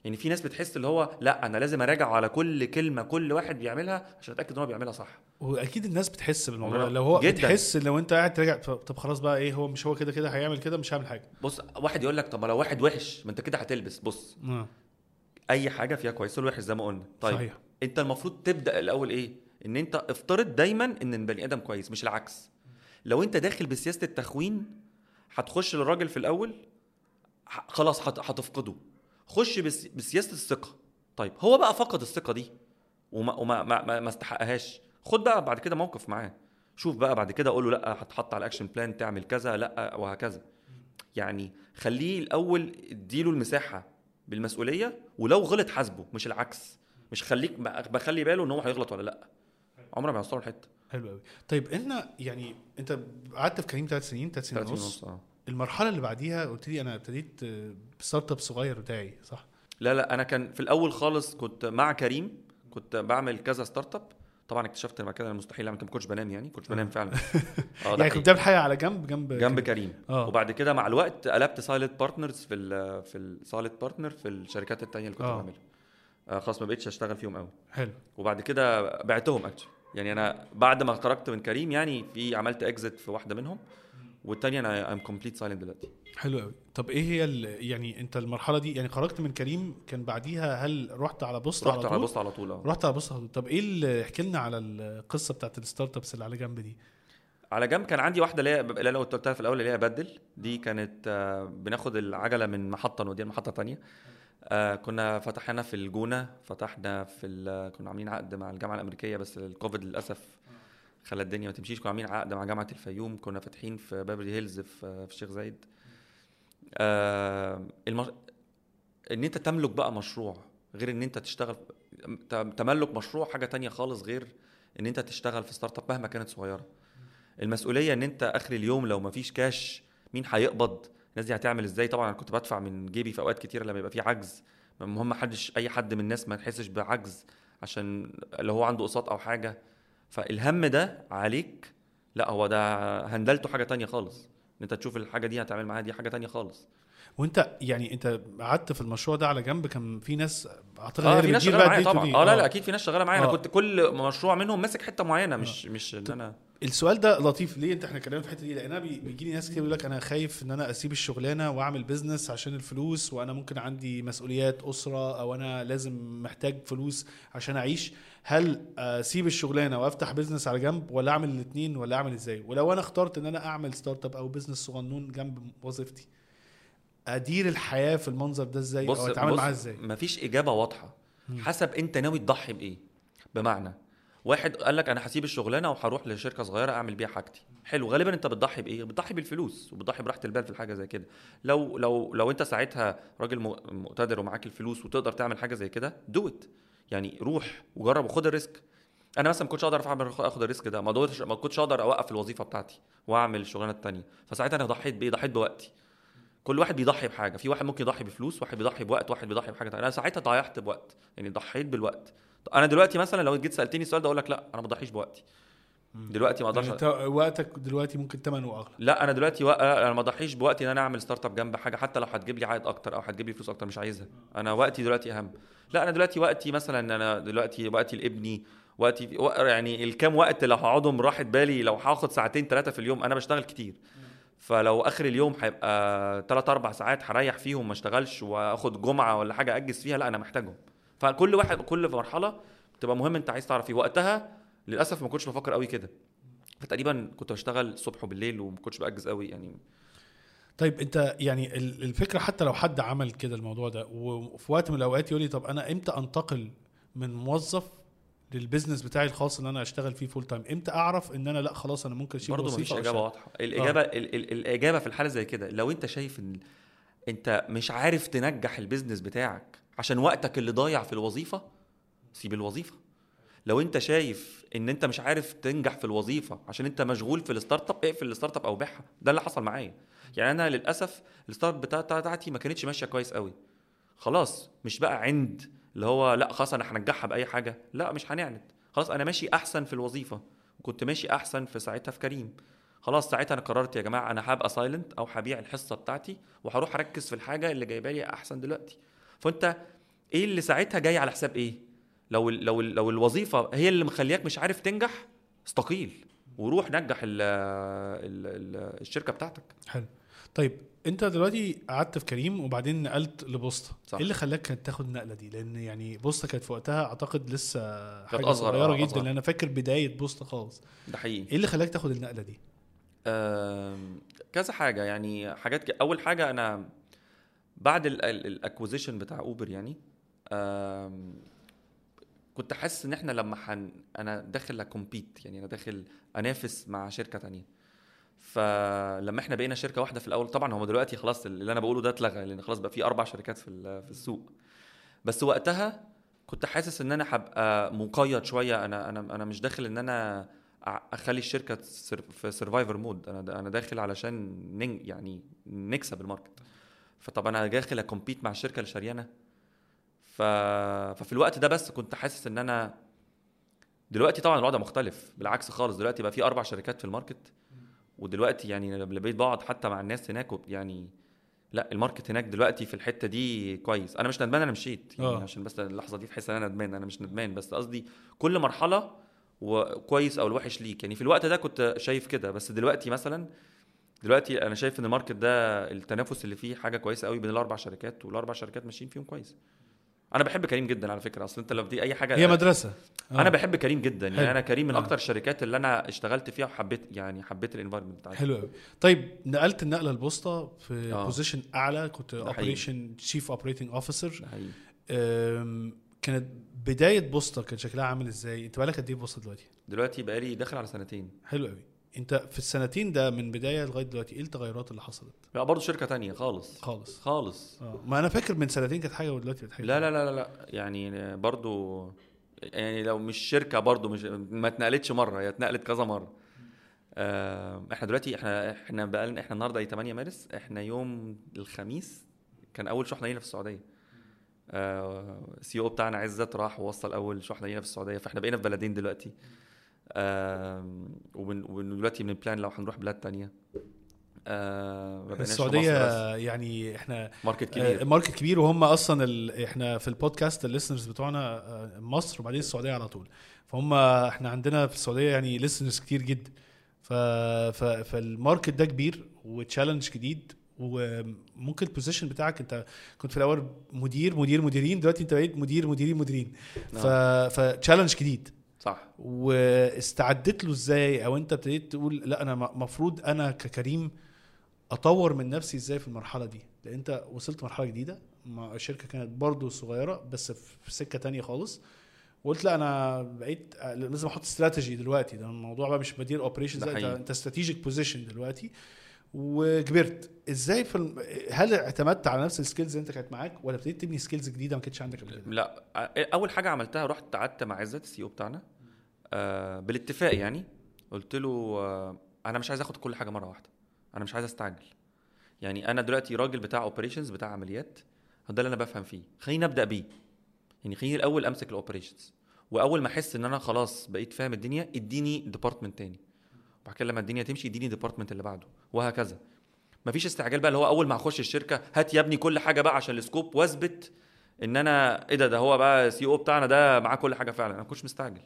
يعني في ناس بتحس اللي هو لا أنا لازم أراجع على كل كلمة كل واحد بيعملها عشان أتأكد إن هو بيعملها صح. وأكيد الناس بتحس بالموضوع. لو هو جداً. بتحس لو أنت قاعد تراجع طب خلاص بقى إيه هو مش هو كده كده هيعمل كده مش هعمل حاجة. بص واحد يقول لك طب ما لو واحد وحش ما أنت كده هتلبس. بص آه. أي حاجة فيها كويس والوحش زي ما قلنا. طيب صحيح. أنت المفروض تبدأ الأول إيه؟ إن أنت افترض دايما إن البني آدم كويس مش العكس. لو أنت داخل بسياسة التخوين هتخش للراجل في الأول خلاص هت- هتفقده. خش بس بسياسة الثقة. طيب هو بقى فقد الثقة دي وما وما ما, ما, ما استحقهاش. خد بقى بعد كده موقف معاه. شوف بقى بعد كده قول له لأ هتحط على ال action plan تعمل كذا لأ وهكذا. يعني خليه الأول اديله المساحة بالمسؤولية ولو غلط حاسبه مش العكس. مش خليك بخلي باله إن هو هيغلط ولا لأ. عمره ما هيوصله لحتة. حلو قوي طيب إن يعني أنت قعدت في كريم ثلاث سنين ثلاث سنين 30 ونص. ونص آه. المرحلة اللي بعديها قلت لي أنا ابتديت آه، ب startup صغير بتاعي صح؟ لا لا أنا كان في الأول خالص كنت مع كريم كنت بعمل كذا startup طبعا اكتشفت بعد كده إن مستحيل أعمل كده ما كنتش بنام يعني كنت بنام فعلا. <laughs> آه ده يعني كنت. بتعمل حاجة على جنب جنب جنب كريم. آه. وبعد كده مع الوقت قلبت silent partners في ال في ال silent partner في الشركات التانية اللي كنت آه. بعملها. آه خلاص ما بقتش أشتغل فيهم قوي حلو. وبعد كده بعتهم actually يعني أنا بعد ما خرجت من كريم يعني في عملت exit في واحدة منهم. والتانية أنا am complete silent دلوقتي. حلو قوي. طب إيه هي يعني أنت المرحلة دي يعني خرجت من كريم كان بعديها هل رحت على بوسطة رحت على على بوسطة على طول آه. رحت على بوسطة على طول. طب إيه اللي احكي لنا على القصة بتاعت ال startups اللي على جنب دي. على جنب كان عندي واحدة اللي هي اللي أنا قلت قلتها في الأول اللي هي بدل. دي كانت آه، بناخد العجلة من محطة نوديها لمحطه تانية آه، كنا فتحنا في الجونة فتحنا في كنا عاملين عقد مع الجامعة الأمريكية بس الكوفيد للأسف خلى الدنيا ما تمشيش. كنا عاملين عقد مع جامعة الفيوم كنا فاتحين في بابلي هيلز في في الشيخ زايد. آه، المر... إن أنت تملك بقى مشروع غير إن أنت تشتغل تملك مشروع حاجة تانية خالص غير إن أنت تشتغل في startup مهما كانت صغيرة. المسؤولية إن أنت آخر اليوم لو ما فيش كاش مين هيقبض؟ الناس دي هتعمل إزاي؟ طبعا أنا كنت بدفع من جيبي في أوقات كتيرة لما يبقى في عجز. المهم حدش أي حد من الناس ما يحسش بعجز عشان اللي هو عنده اقساط أو حاجة. فالهم ده عليك لا هو ده handle ته حاجة تانية خالص. إن أنت تشوف الحاجة دي هتعمل معاها دي حاجة تانية خالص. وأنت يعني أنت قعدت في المشروع ده على جنب كان في ناس أعتقد آه في ناس شغالة معايا طبعا. آه لا لا أكيد في ناس شغالة معايا. أنا آه. كنت كل مشروع منهم ماسك حتة معينة مش مش إن أنا السؤال ده لطيف. ليه انت إحنا اتكلمنا في الحتة دي؟ لأن أنا بي- بيجي لي ناس كتير يقول لك أنا خايف إن أنا أسيب الشغلانة وأعمل business عشان الفلوس وأنا ممكن عندي مسؤوليات أسرة أو أنا لازم محتاج فلوس عشان أعيش. هل أسيب الشغلانة وأفتح business على جنب ولا أعمل الاثنين ولا أعمل إزاي؟ ولو أنا اخترت إن أنا أعمل startup أو business صغنون جنب وظيفتي أدير الحياة في المنظر ده إزاي؟ أو أتعامل معاها إزاي؟ مفيش إجابة واضحة. حسب أنت ناوي تضحي بإيه؟ بمعنى واحد قال لك أنا هسيب الشغلانة وهروح لشركة صغيرة أعمل بيها حاجتي. حلو. غالبا أنت بتضحي بإيه؟ بتضحي بالفلوس وبتضحي براحة البال في الحاجة زي كده. لو لو لو أنت ساعتها راجل مقتدر ومعاك الفلوس وتقدر تعمل حاجة زي كده دوت يعني روح وجرب وخد ال risk. أنا مثلا ما كنتش أقدر أعمل أخد ال risk ده. ما قدرتش ما كنتش أقدر أوقف الوظيفة بتاعتي وأعمل الشغلانة التانية. فساعتها أنا ضحيت بإيه؟ ضحيت بوقتي. كل واحد بيضحي بحاجة. في واحد ممكن يضحي بفلوس واحد بيضحي بوقت واحد بيضحي بحاجة تانية. أنا ساعتها ضيعت بوقت. يعني ضحيت بالوقت. أنا دلوقتي مثلا لو جيت سألتني السؤال ده أقول لك لا أنا ما بضحيش بوقتي. دلوقتي ما أقدرش يعني وقتك دلوقتي ممكن ثمنه اغلى لا أنا دلوقتي وق... أنا ما اضحيش بوقتي إن أنا أعمل startup جنب حاجة حتى لو هتجيب لي عائد أكتر أو هتجيب لي فلوس أكتر مش عايزها. أنا وقتي دلوقتي أهم. لا أنا دلوقتي وقتي مثلا أنا دلوقتي وقتي لابني وقتي وق- يعني الكام وقت لو هقعدهم راحت بالي لو هاخد ساعتين ثلاثة في اليوم أنا بشتغل كتير. فلو آخر اليوم هيبقى 3 4 ساعات هريح فيهم ما أشتغلش وآخد جمعة ولا حاجة أجز فيها لا أنا محتاجهم. فكل واحد كل مرحلة بتبقى مهم انت عايز تعرف إيه. وقتها للأسف ما كنتش بفكر قوي كده. فتقريبا كنت بشتغل الصبح وبالليل وما كنتش بأجز قوي يعني. طيب انت يعني ال- الفكرة حتى لو حد عمل كده الموضوع ده وفي وقت من الأوقات يقول لي طب أنا إمتى أنتقل من موظف لل business بتاعي الخاص اللي أنا اشتغل فيه full time إمتى أعرف إن أنا لأ خلاص أنا ممكن اشيل برضه مفيش إجابة؟ واضحة. الإجابة ال ال الإجابة في الحالة زي كده لو أنت شايف إن أنت مش عارف تنجح ال business بتاعك عشان وقتك اللي ضايع في الوظيفة سيب الوظيفة. لو انت شايف ان انت مش عارف تنجح في الوظيفة عشان انت مشغول في ال startup اقفل ال startup أو بيعها. ده اللي حصل معايا. يعني أنا للأسف ال startup بتاع- بتاعتي ما كانتش ماشية كويس قوي. خلاص مش بقى عند اللي هو لا خلاص أنا هنجحها بأي حاجة. لا مش هنعند. خلاص أنا ماشي احسن في الوظيفة. وكنت ماشي احسن في ساعتها في كريم. خلاص ساعتها أنا قررت يا جماعة أنا هبقى سايلنت أو هبيع الحصة بتاعتي وهروح أركز في الحاجة اللي جايبه لي أحسن دلوقتي. فانت إيه اللي ساعتها جاي على حساب إيه؟ لو ال لو ال لو الوظيفة هي اللي مخلياك مش عارف تنجح استقيل وروح نجح ال ال ال الشركة بتاعتك. حلو. طيب انت دلوقتي قعدت في كريم وبعدين نقلت لبوسطة. صح. إيه اللي خلاك كانت تاخد النقلة دي؟ لأن يعني بوسطة كانت في وقتها أعتقد لسه حاجة أصغر، صغيرة آه، جدا أصغر. لأن أنا فاكر بداية بوسطة خالص. ده حقيقي. إيه اللي خلاك تاخد النقلة دي؟ آم، كذا حاجة يعني حاجات ك... أول حاجة أنا بعد ال acquisition بتاع اوبر يعني كنت حاسس إن إحنا لما حن... أنا داخل a compete يعني أنا داخل أنافس مع شركة تانية. فلما إحنا بقينا شركة واحدة في الأول طبعا هم دلوقتي خلاص اللي أنا بقوله ده اتلغى لأن خلاص بقى في أربع شركات في في السوق. بس وقتها كنت حاسس إن أنا هبقى مقيد شوية أنا أنا أنا مش داخل إن أنا أخلي الشركة في survivor mode أنا أنا داخل علشان يعني نكسب ال market. فطب أنا داخل أ compete مع الشركة اللي شاريانا ف... ففي الوقت ده بس كنت حاسس إن أنا دلوقتي طبعا الوضع مختلف بالعكس خالص. دلوقتي بقى في أربع شركات في ال market ودلوقتي يعني لما بقيت بقعد حتى مع الناس هناك يعني لا ال market هناك دلوقتي في الحتة دي كويس. أنا مش ندمان أنا مشيت. يعني آه. عشان بس اللحظة دي تحس إن أنا ندمان. أنا مش ندمان بس قصدي كل مرحلة وكويس أو الوحش ليك. يعني في الوقت ده كنت شايف كده. بس دلوقتي مثلا دلوقتي أنا شايف إن ال market ده التنافس اللي فيه حاجة كويسة قوي بين الأربع شركات والأربع شركات ماشيين فيهم كويس أنا بحب كريم جدا على فكرة أصل أنت لو دي أي حاجة هي مدرسة آه. أنا بحب كريم جدا يعني حلو. أنا كريم من آه. أكتر الشركات اللي أنا اشتغلت فيها وحبيت يعني حبيت ال environment بتاعتها حلو قوي طيب نقلت النقلة البوسطة في آه. position أعلى كنت. operation chief operating officer. كانت بداية بوسطة كان شكلها عامل إزاي أنت بقالك قد إيه في بوسطة دلوقتي دلوقتي بقالي داخل على سنتين حلو قوي انت في السنتين ده من بداية لغاية دلوقتي إيه التغيرات اللي حصلت؟ لا برضه شركة تانية خالص. خالص. خالص. آه ما أنا فاكر من سنتين كانت حاجة ودلوقتي بقت حاجة لا لا لا لا. يعني برضه يعني لو مش شركة برضه مش ما اتنقلتش مرة هي اتنقلت كذا مرة. آه إحنا دلوقتي إحنا إحنا بقى إحنا النهارده إيه 8 مارس إحنا يوم الخميس كان أول شحنة لينا في السعودية. السي أو بتاعنا عزت راح ووصل أول شحنة لينا في السعودية. فاحنا بقينا في بلدين دلوقتي. آه وبن- ودلوقتي بن plan لو هنروح بلاد تانية. آه السعودية. يعني إحنا market آه، كبير. market كبير وهم أصلا ال... إحنا في ال podcast ال listeners بتوعنا آه، مصر وبعدين السعودية على طول. فهم إحنا عندنا في السعودية يعني listeners كتير جدا ف... ف... فال market ده كبير و challenge جديد وممكن ال position بتاعك أنت كنت في الأول مدير مدير مديرين دلوقتي أنت بقيت مدير مديرين مديرين. ف... ف challenge جديد. صح. واستعدت له إزاي؟ أو أنت ابتديت تقول لا أنا المفروض أنا ككريم أطور من نفسي إزاي في المرحلة دي؟ لأن أنت وصلت مرحلة جديدة. مع الشركة كانت برضو صغيرة بس في سكة تانية خالص. وقلت لا أنا بقيت لازم أحط استراتيجي دلوقتي. ده الموضوع بقى مش مدير operations أنت. أنت strategic position دلوقتي. وكبرت إزاي في الم... هل اعتمدت على نفس ال skills اللي أنت كانت معاك ولا ابتديت تبني skills جديدة ما كانتش عندك قبل كده؟ لا أول حاجة عملتها رحت قعدت مع عزت ال CEO بتاعنا آه بالاتفاق يعني. قلت له آه أنا مش عايز آخد كل حاجة مرة واحدة أنا مش عايز أستعجل. يعني أنا دلوقتي راجل بتاع operations بتاع عمليات ده اللي أنا بفهم فيه. خليني أبدأ بيه. يعني خليني الأول أمسك ال operations وأول ما أحس إن أنا خلاص بقيت فاهم الدنيا إديني department تاني. وبعد كده لما الدنيا تمشي اديني department اللي بعده وهكذا. مفيش استعجال بقى اللي هو أول ما هخش الشركة هات يا ابني كل حاجة بقى عشان ال scope واثبت إن أنا إيه ده ده هو بقى سي أو بتاعنا ده معاه كل حاجة فعلا. أنا ما كنتش مستعجل.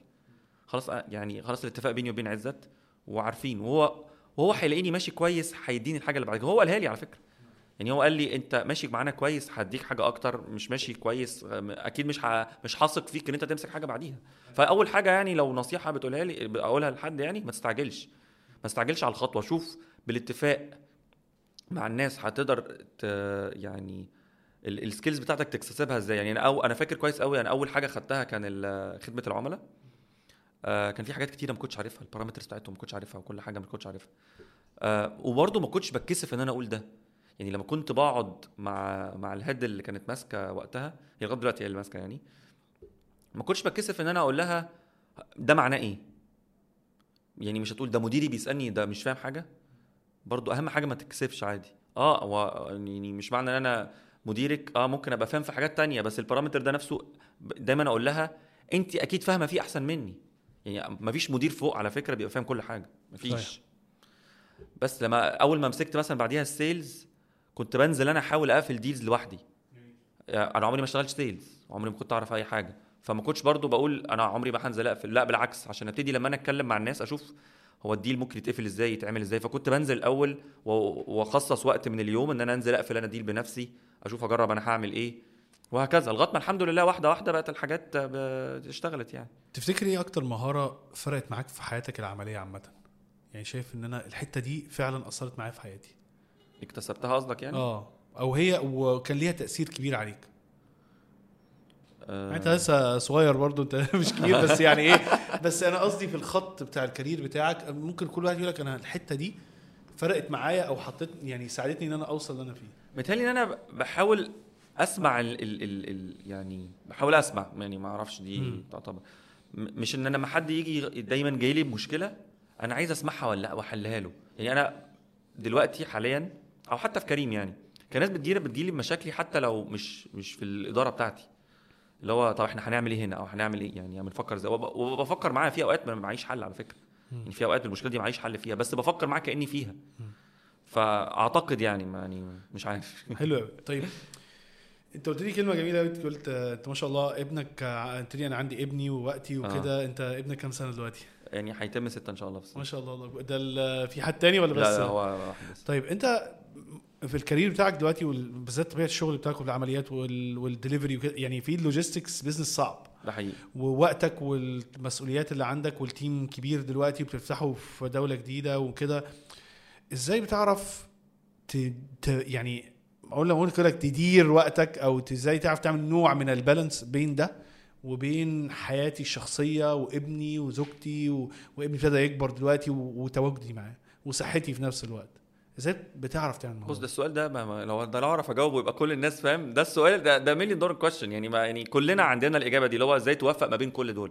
خلاص آه، يعني خلاص الاتفاق بيني وبين عزت وعارفين. وهو وهو هيلاقيني ماشي كويس هيديني الحاجة اللي بعد هو قالها لي على فكرة. يعني هو قال لي أنت ماشي معانا كويس هديك حاجة أكتر مش ماشي كويس أكيد مش. مش هثق فيك إن أنت تمسك حاجة بعديها. فأول حاجة يعني لو نصيحة بتقولها لي اقولها لحد يعني ما تستعجلش. ما تستعجلش على الخطوة شوف بالاتفاق مع الناس هتقدر. يعني ال- ال skills بتاعتك تكتسبها إزاي. يعني أنا أو أنا فاكر كويس قوي أنا أول حاجة خدتها كان خدمة العملاء. آه كان في حاجات كتيرة ما كنتش عارفها ال parameters بتاعتهم ما كنتش عارفها وكل حاجة ما كنتش عارفها. آه وبرضه ما كنتش بتكسف إن أنا أقول ده. يعني لما كنت بقعد مع مع ال head اللي كانت ماسكة وقتها هي لغاية دلوقتي هي اللي ماسكة يعني ما كنتش بتكسف إن أنا أقول لها ده معناه إيه؟ يعني مش هتقول ده مديري بيسألني ده مش فاهم حاجة. برضو أهم حاجة ما تكسفش عادي. آه هو يعني مش معنى إن أنا مديرك آه ممكن أبقى فاهم في حاجات تانية بس ال parameter ده نفسه دايما أقول لها أنت أكيد فاهمة فيه أحسن مني. يعني مفيش مدير فوق على فكرة بيبقى فاهم كل حاجة. مفيش صحيح. بس لما أول ما مسكت مثلا بعديها ال sales كنت بنزل أنا أحاول أقفل deals لوحدي. يعني أنا عمري ما اشتغلت sales عمري ما كنت أعرف أي حاجة. فما كنتش برضو بقول أنا عمري ما هنزل أقفل. لا بالعكس عشان أبتدي لما أنا أتكلم مع الناس أشوف هو الديل ممكن يتقفل إزاي يتعمل إزاي. فكنت بنزل الأول وأخصص وقت من اليوم إن أنا أنزل أقفل أنا ديل بنفسي أشوف أجرب أنا هعمل إيه وهكذا. لغاية ما الحمد لله واحدة واحدة بقت الحاجات اشتغلت يعني. تفتكر إيه أكتر مهارة فرقت معاك في حياتك العملية عامة؟ يعني شايف إن أنا الحتة دي فعلا أثرت معايا في حياتي. اكتسبتها قصدك يعني؟ آه. أو هي وكان ليها تأثير كبير عليك. آه. انت لسه صغير برضو انت <laughs> مش كبير بس يعني إيه بس أنا قصدي في الخط بتاع الكارير بتاعك ممكن كل واحد يقول لك أنا الحتة دي فرقت معايا أو حطيت يعني ساعدتني إن أنا أوصل اللي أنا فيه متهيألي إن أنا بحاول أسمع ال ال ال ال يعني بحاول أسمع يعني ما أعرفش دي. تعتبر مش إن أنا لما حد يجي دايما جاي لي بمشكلة أنا عايز أسمعها ولا لا وأحلها له يعني أنا دلوقتي حاليا أو حتى في كريم يعني كان ناس بتجيلي بتجيلي بمشاكلي حتى لو مش مش في الإدارة بتاعتي اللي هو طب إحنا هنعمل إيه هنا؟ أو هنعمل إيه؟ يعني بنفكر إزاي؟ وب- وبفكر معاها في أوقات ما معيش حل على فكرة. يعني في أوقات المشكلة دي معيش حل فيها بس بفكر معاها كأني فيها. فأعتقد يعني يعني مش عارف. <laughs> حلو قوي طيب أنت قلت لي كلمة جميلة قوي قلت آه، أنت ما شاء الله ابنك آه، قلت لي أنا عندي ابني ووقتي وكده. أنت ابنك كام سنة دلوقتي؟ يعني هيتم ستة إن شاء الله السنة. ما شاء الله. ده في حد تاني ولا بس؟ لا لا هو واحد بس. طيب أنت في ال career بتاعك دلوقتي وبالذات طبيعة الشغل بتاعك والعمليات وال- والدليفري وكده يعني في ال logistics business صعب. ده حقيقي. ووقتك والمسؤوليات اللي عندك وال team كبير دلوقتي بتفتحه في دولة جديدة وكده إزاي بتعرف ت... ت... يعني أقول لما أقول كده تدير وقتك أو إزاي تعرف تعمل نوع من ال balance بين ده وبين حياتي الشخصية وابني وزوجتي و... وابني ابتدى يكبر دلوقتي و... وتواجدي معاه وصحتي في نفس الوقت؟ إزاي بتعرف تعمل بص الموضوع. ده السؤال ده ما ما لو ده لو أعرف أجاوبه يبقى كل الناس فاهم؟ ده السؤال ده ده مليون دولار كويشن يعني ما يعني كلنا عندنا الإجابة دي اللي هو إزاي توفق ما بين كل دول.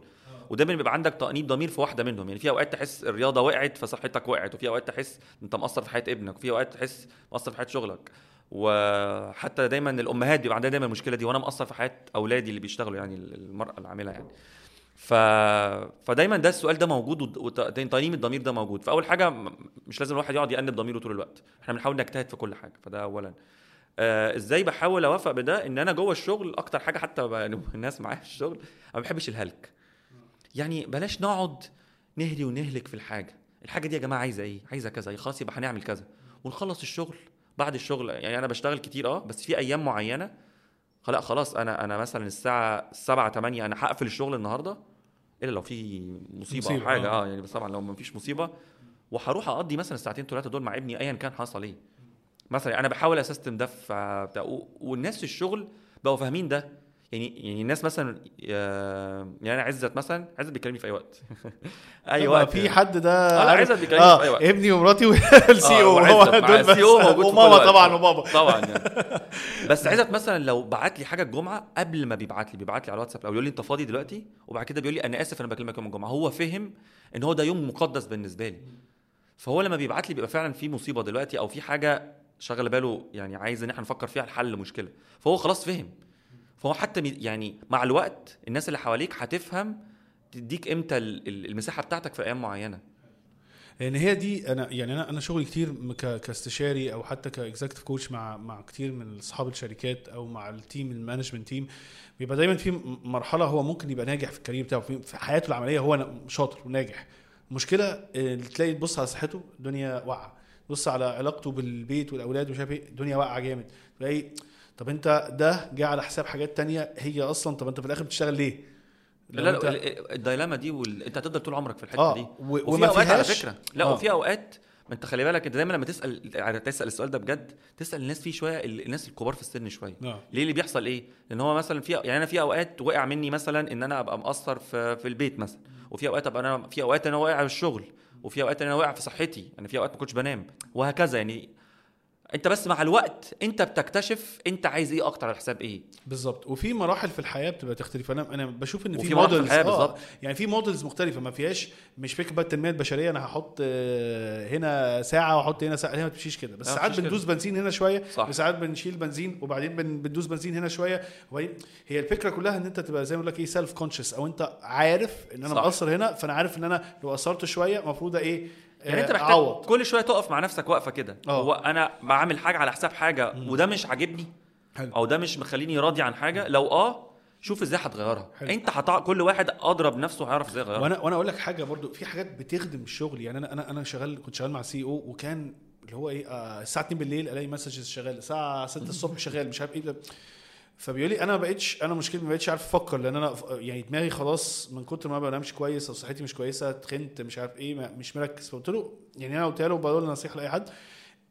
ودايما بيبقى عندك تأنيب ضمير في واحدة منهم. يعني في أوقات تحس الرياضة وقعت فصحتك وقعت وفي أوقات تحس أنت مقصر في حياة ابنك وفي أوقات تحس مقصر في حياة شغلك. وحتى دايما الأمهات بيبقى عندها دايما المشكلة دي وأنا مقصر في حياة أولادي اللي بيشتغلوا يعني المرأة العاملة يعني. ف... فدايما ده السؤال ده موجود وتنظيم الضمير ده موجود. فأول حاجة مش لازم الواحد يقعد يأنب ضميره طول الوقت. إحنا بنحاول نجتهد في كل حاجة. فده اولا. آه إزاي بحاول اوفق بده؟ إن أنا جوه الشغل أكتر حاجة حتى يعني <laughs> الناس معايا في الشغل ما بحبش الهلك. يعني بلاش نقعد نهري ونهلك في الحاجة. الحاجة دي يا جماعة عايزة إيه؟ عايزة كذا. خلاص يبقى هنعمل كذا. ونخلص الشغل. بعد الشغل يعني أنا بشتغل كتير آه بس في أيام معينة لا خلاص أنا أنا مثلا الساعة 7 8 أنا هقفل الشغل النهارده إلا لو في مصيبة, مصيبة، أو حاجة. آه. آه يعني بس طبعا لو ما فيش مصيبة وهروح أقضي مثلا الساعتين ثلاثة دول مع ابني ايا كان حصل إيه. مثلا أنا بحاول أ system ده والناس في الشغل بقوا فاهمين ده. يعني يعني الناس مثلا آه، يعني أنا عزت مثلا عزت بيكلمني في أي وقت. <laughs> أي وقت. في. حد ده آه عزت بيكلمني في أي آه وقت. ابني ومراتي <laughs> وال C آه، O وعزت. هو دول ال CEO موجود وماما. طبعا وبابا طبعا يعني. <laughs> بس عزت مثلا لو بعت لي حاجة الجمعة قبل ما بيبعت لي بيبعت لي على الواتساب أو يقول لي أنت فاضي دلوقتي؟ وبعد كده بيقول لي أنا آسف أنا بكلمك يوم الجمعة. هو فهم إن هو ده يوم مقدس بالنسبة لي. فهو لما بيبعت لي بيبقى فعلا في مصيبة دلوقتي أو في حاجة شغل باله يعني عايز إن إحنا نفكر فيها لحل مشكلة. فهو خلاص فهم. فهو حتى يعني مع الوقت الناس اللي حواليك هتفهم تديك إمتى ال- ال- المساحة بتاعتك في أيام معينة. لأن هي دي أنا يعني أنا أنا شغلي كتير كاستشاري أو حتى ك executive coach مع مع كتير من أصحاب الشركات أو مع ال team ال management team بيبقى دايما في مرحلة هو ممكن يبقى ناجح في الكارير بتاعه. في حياته العملية هو شاطر وناجح. المشكلة تلاقي تبص على صحته الدنيا واقعة. تبص على علاقته بالبيت والأولاد ومش عارف إيه الدنيا واقعة جامد. تلاقي طب انت ده جه على حساب حاجات تانية هي أصلا طب انت في الآخر بتشتغل ليه؟ لا لا انت- ال- الدايلاما دي وال... انت هتفضل طول عمرك في الحتة آه دي. و- وفي وما أوقات على فكرة. لا آه. وفي أوقات ما انت خلي بالك انت دايما لما تسأل يعني تسأل السؤال ده بجد تسأل الناس فيه شوية ال- الناس الكبار في السن شوية. آه. ليه؟ اللي بيحصل إيه؟ لأن هو مثلا في يعني أنا في أوقات وقع مني مثلا إن أنا أبقى مقصر في في البيت مثلا. وفي أوقات أبقى أنا في أوقات أنا واقع في الشغل. وفي أوقات أنا واقع في صحتي. أنا في أوقات ما كنتش بنام. وهكذا يعني انت بس مع الوقت انت بتكتشف انت عايز إيه أكتر على حساب إيه. بالظبط. وفي مراحل في الحياة بتبقى تختلف. أنا أنا بشوف إن في models الحياة بالظبط. يعني في models مختلفة. ما فيهاش مش فكرة بقى التنمية البشرية أنا هحط آه، هنا ساعة وأحط هنا ساعة. هي ما بتمشيش كده. بس ساعات بندوس بنزين هنا شوية. وساعات بنشيل بنزين وبعدين بن- بندوس بنزين هنا شوية. وبعدين هي الفكرة كلها إن أنت تبقى زي ما بقول لك إيه self conscious أو أنت عارف إن أنا. مقصر هنا فأنا عارف إن أنا لو قصرت شوية المفروض إيه يعني انت آه، محتاج اعوض كل شوية تقف مع نفسك وقفه كده. آه. هو أنا بعمل حاجة على حساب حاجة وده مش عاجبني. أو ده مش مخليني راضي عن حاجة. لو آه شوف إزاي هتغيرها. أنت هتع... كل واحد أدرى بنفسه هيعرف إزاي يغيرها. وأنا وأنا أقول لك حاجة برضو. في حاجات بتخدم الشغل يعني أنا أنا أنا شغال كنت شغال مع CEO وكان اللي هو إيه آه الساعة 2 بالليل ألاقي messages شغال. الساعة 6 الصبح شغال. مش عارف إيه. فبيقول لي أنا ما بقتش أنا مشكلتي ما بقتش عارف أفكر لأن أنا يعني دماغي خلاص من كتر ما بنامش كويس أو صحتي مش كويسة تخنت مش عارف إيه مش مركز. فقلت له يعني أنا قلت له بقول نصيحة لأي حد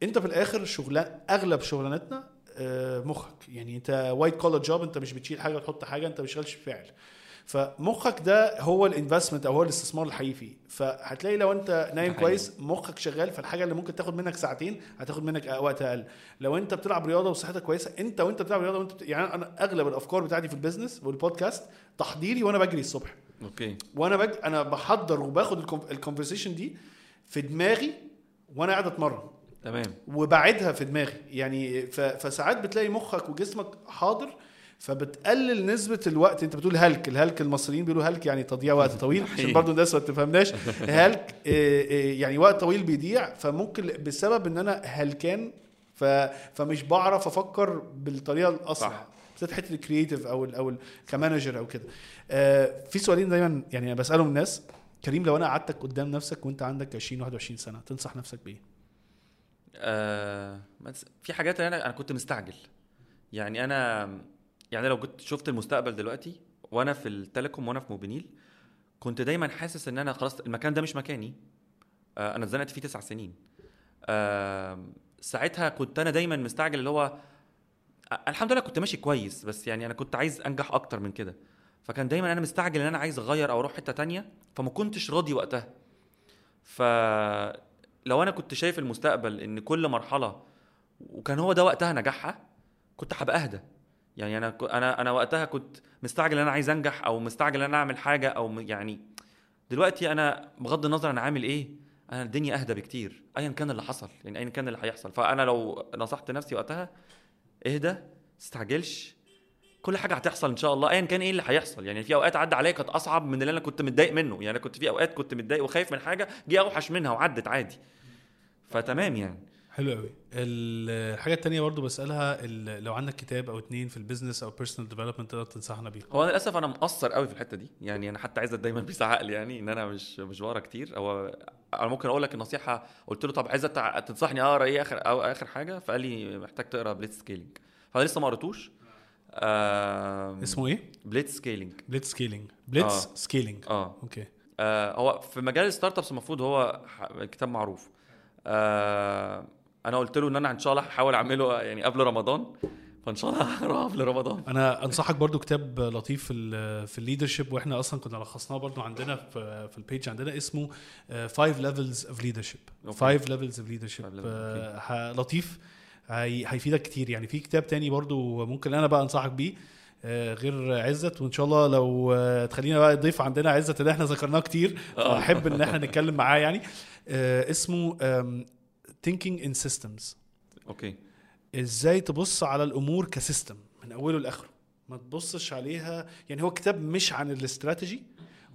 أنت في الآخر شغلان أغلب شغلانتنا آه، مخك. يعني أنت white collar job أنت مش بتشيل حاجة وتحط حاجة أنت ما بتشتغلش فاعل فمخك ده هو ال investment أو هو الاستثمار الحقيقي فيه. فهتلاقي لو أنت نايم. كويس مخك شغال فالحاجة اللي ممكن تاخد منك ساعتين هتاخد منك وقت أقل. لو أنت بتلعب رياضة وصحتك كويسة أنت وأنت بتلعب رياضة وأنت بت... يعني أنا أغلب الأفكار بتاعتي في ال business والبودكاست تحضيري وأنا بجري الصبح. okay. وأنا بج... أنا بحضر وباخد ال conversation دي في دماغي وأنا قاعد أتمرن. تمام. وبعدها في دماغي. يعني ف... فساعات بتلاقي مخك وجسمك حاضر فبتقلل نسبة الوقت انت بتقول هلك الهلك المصريين بيقولوا هلك يعني تضييع وقت طويل عشان. برضو الناس ما تفهمناش <laughs> هلك آه، آه، يعني وقت طويل بيضيع فممكن بسبب ان أنا هلكان. فمش بعرف أفكر بالطريقة الاسرع صح. بالذات حتة ال creative أو ال أو ال ك manager أو كده آه، في سؤالين دايما يعني أنا بسألهم الناس كريم لو أنا قعدتك قدام نفسك وأنت عندك 20 21 سنة تنصح نفسك بإيه؟ آه في حاجات أنا أنا كنت مستعجل يعني أنا يعني لو كنت شفت المستقبل دلوقتي وأنا في ال telecom وأنا في موبينيل كنت دايما حاسس إن أنا خلاص المكان ده مش مكاني. آه أنا اتزنقت فيه تسع سنين. آه ساعتها كنت أنا دايما مستعجل اللي هو الحمد لله كنت ماشي كويس بس يعني أنا كنت عايز أنجح أكتر من كده. فكان دايما أنا مستعجل إن أنا عايز أغير أو أروح حتة تانية فما كنتش راضي وقتها. فلو أنا كنت شايف المستقبل إن كل مرحلة وكان هو ده وقتها نجاحها كنت هبقى أهدى. يعني أنا أنا أنا وقتها كنت مستعجل إن أنا عايز أنجح أو مستعجل إن أنا أعمل حاجة أو يعني دلوقتي أنا بغض النظر أنا عامل إيه أنا الدنيا أهدى بكتير ايا كان اللي حصل يعني ايا كان اللي هيحصل. فأنا لو نصحت نفسي وقتها اهدى تستعجلش كل حاجة هتحصل إن شاء الله ايا كان إيه اللي هيحصل. يعني في أوقات عدى عليا كانت أصعب من اللي أنا كنت متضايق منه. يعني أنا كنت في أوقات كنت متضايق وخايف من حاجة جه أوحش منها وعدت عادي. فتمام يعني. حلو قوي. الحاجة التانية برضو بسألها ال- لو عندك كتاب أو اتنين في ال business أو personal development تقدر تنصحنا بيه؟ هو أنا للأسف أنا مقصر قوي في الحتة دي. يعني أنا حتى عزت دايما <laughs> بيزعق لي يعني إن أنا مش مش بقرأ كتير. هو أنا ممكن أقول لك النصيحة قلت له طب تع- تنصحني أقرأ إيه اخر أو آخر حاجة؟ فقال لي محتاج تقرأ blitz scaling فانا لسه ما قريتوش اسمه إيه؟ blitz scaling blitz scaling blitz آه. scaling آه. okay. آه، هو في مجال ال startups المفروض هو كتاب معروف. آه أنا قلت له إن أنا إن شاء الله هحاول أعمله يعني قبل رمضان فإن شاء الله هقرأه قبل رمضان. أنا أنصحك برضو كتاب لطيف في في ال leadership وإحنا أصلا كنا لخصناه برضو عندنا في في ال page عندنا اسمه 5 levels of leadership okay. 5 levels of leadership لطيف هي- هيفيدك كتير. يعني في كتاب تاني برضو ممكن أنا بقى أنصحك بيه آه، غير عزت وإن شاء الله لو تخلينا بقى ضيف عندنا عزت اللي إحنا ذكرناه كتير آه. فأحب إن إحنا نتكلم معاه يعني. آه، اسمه thinking in systems. okay إزاي تبص على الأمور ك system من أوله لآخره؟ ما تبصش عليها يعني هو كتاب مش عن الاستراتيجي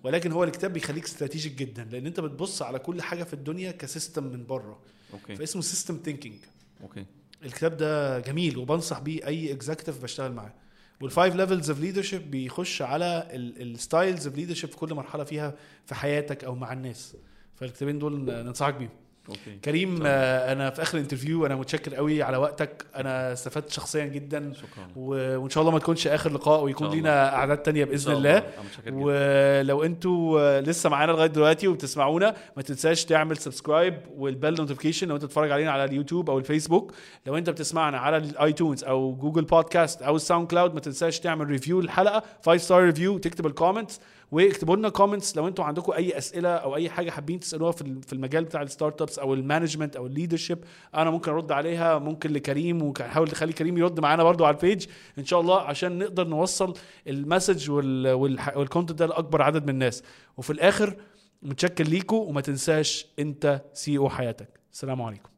ولكن هو الكتاب بيخليك strategic جدا لأن أنت بتبص على كل حاجة في الدنيا ك system من بره. okay فاسمه system thinking okay الكتاب ده جميل وبنصح بيه أي executive بشتغل معاه. وال five levels of leadership بيخش على ال styles of leadership في كل مرحلة فيها في حياتك أو مع الناس. فالكتابين دول ننصحك بيهم. okay. كريم طبعا. آه، أنا في آخر ال interview أنا متشكر قوي على وقتك. أنا استفدت شخصيا جدا. شكرا. و- وإن شاء الله ما تكونش آخر لقاء ويكون لينا أعداد تانية بإذن الله. جدا. ولو أنتوا آه، لسه معانا لغاية دلوقتي وبتسمعونا ما تنساش تعمل subscribe وال bell notification لو أنت بتتفرج علينا على اليوتيوب أو الفيسبوك. لو أنت بتسمعنا على ال iTunes أو Google Podcast أو ال SoundCloud ما تنساش تعمل review للحلقه 5 star review تكتب ال comments واكتبوا لنا comments لو أنتوا عندكم أي أسئلة أو أي حاجة حابين تسألوها في ال- في المجال بتاع ال startups أو ال management أو ال leadership أنا ممكن أرد عليها ممكن لكريم ونحاول نخلي كريم يرد معانا برضو على ال page إن شاء الله عشان نقدر نوصل ال message وال content ده لأكبر عدد من الناس. وفي الآخر متشكر ليكم وما تنساش أنت CEO حياتك. السلام عليكم.